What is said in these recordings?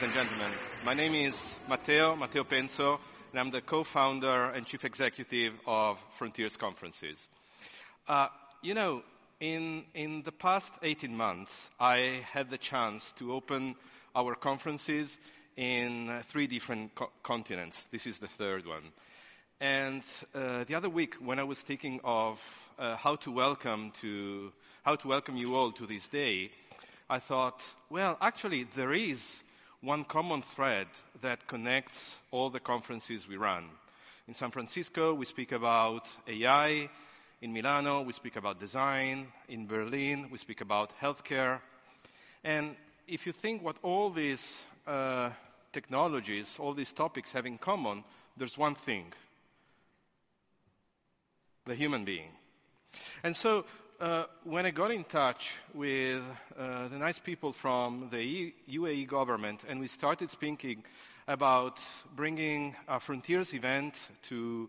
ladies and gentlemen. My name is Matteo, Matteo Penzo, and I'm the co-founder and chief executive of Frontiers Conferences. Uh, you know, in, in the past 18 months, I had the chance to open our conferences in three different co- continents. This is the third one. And uh, the other week, when I was thinking of uh, how to welcome to how to welcome you all to this day, I thought, well, actually, there is one common thread that connects all the conferences we run. In San Francisco, we speak about AI. In Milano, we speak about design. In Berlin, we speak about healthcare. And if you think what all these uh, technologies, all these topics have in common, there's one thing the human being. And so uh, when I got in touch with uh, the nice people from the UAE government and we started speaking about bringing a Frontiers event to,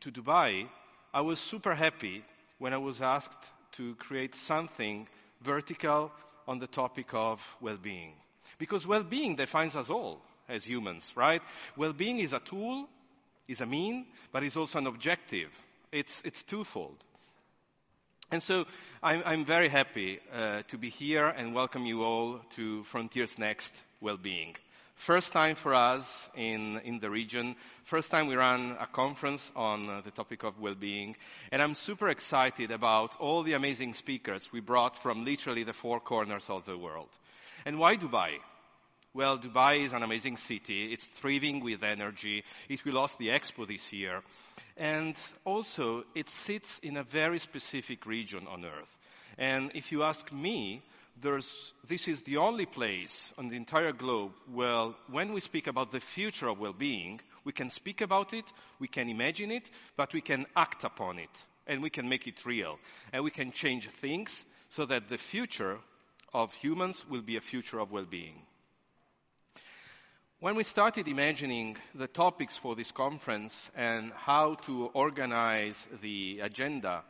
to Dubai, I was super happy when I was asked to create something vertical on the topic of well-being. Because well-being defines us all as humans, right? Well-being is a tool, is a mean, but it's also an objective. It's, it's twofold. And so I'm, I'm very happy uh, to be here and welcome you all to Frontiers Next Wellbeing. First time for us in, in the region. First time we run a conference on uh, the topic of well-being. And I'm super excited about all the amazing speakers we brought from literally the four corners of the world. And why Dubai? Well, Dubai is an amazing city. It's thriving with energy. It will host the expo this year. And also, it sits in a very specific region on Earth. And if you ask me, this is the only place on the entire globe where, when we speak about the future of well-being, we can speak about it, we can imagine it, but we can act upon it, and we can make it real. And we can change things so that the future of humans will be a future of well-being. When we started imagining the topics for this conference and how to organize the agenda,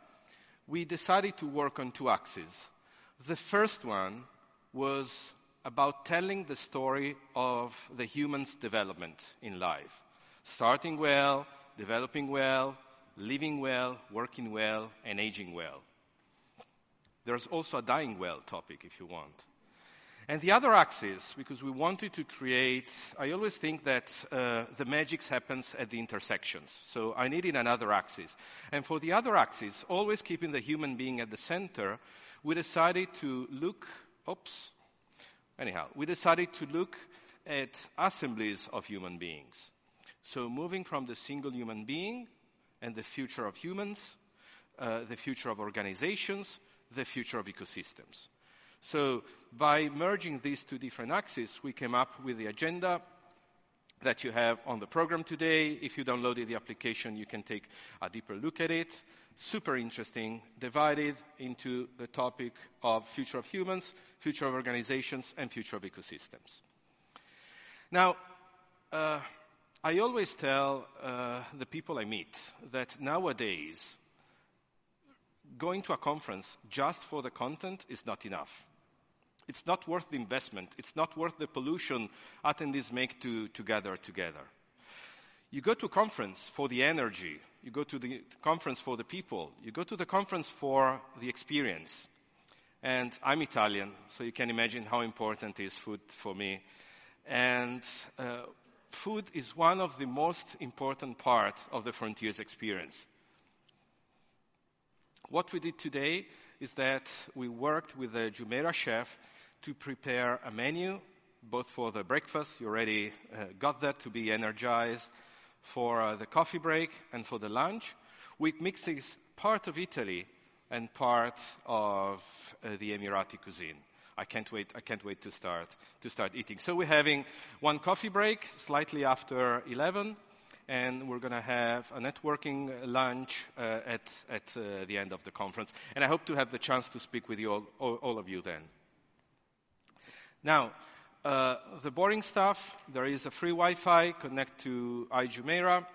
we decided to work on two axes. The first one was about telling the story of the human's development in life. Starting well, developing well, living well, working well, and aging well. There's also a dying well topic if you want. And the other axis, because we wanted to create, I always think that uh, the magic happens at the intersections. So I needed another axis. And for the other axis, always keeping the human being at the center, we decided to look, oops, anyhow, we decided to look at assemblies of human beings. So moving from the single human being and the future of humans, uh, the future of organizations, the future of ecosystems. So by merging these two different axes, we came up with the agenda that you have on the program today. If you downloaded the application, you can take a deeper look at it. Super interesting, divided into the topic of future of humans, future of organizations, and future of ecosystems. Now, uh, I always tell uh, the people I meet that nowadays, going to a conference just for the content is not enough. It's not worth the investment. It's not worth the pollution attendees make to, to gather together. You go to a conference for the energy. You go to the conference for the people. You go to the conference for the experience. And I'm Italian, so you can imagine how important is food for me. And uh, food is one of the most important part of the Frontiers experience. What we did today is that we worked with the Jumeirah chef to prepare a menu, both for the breakfast, you already uh, got that to be energized, for uh, the coffee break, and for the lunch. We mixes part of Italy and part of uh, the Emirati cuisine. I can't wait. I can't wait to start to start eating. So we're having one coffee break slightly after 11, and we're going to have a networking lunch uh, at at uh, the end of the conference. And I hope to have the chance to speak with you all, all, all of you then. Now, uh, the boring stuff, there is a free Wi-Fi, connect to iJumeirah.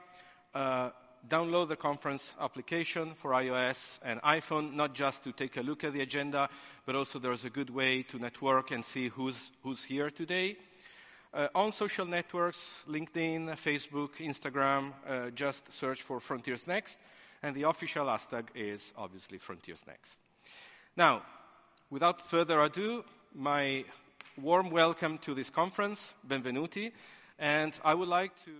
Uh, download the conference application for iOS and iPhone, not just to take a look at the agenda, but also there's a good way to network and see who's, who's here today. Uh, on social networks, LinkedIn, Facebook, Instagram, uh, just search for Frontiers Next, and the official hashtag is obviously Frontiers Next. Now, without further ado, my warm welcome to this conference, benvenuti, and I would like to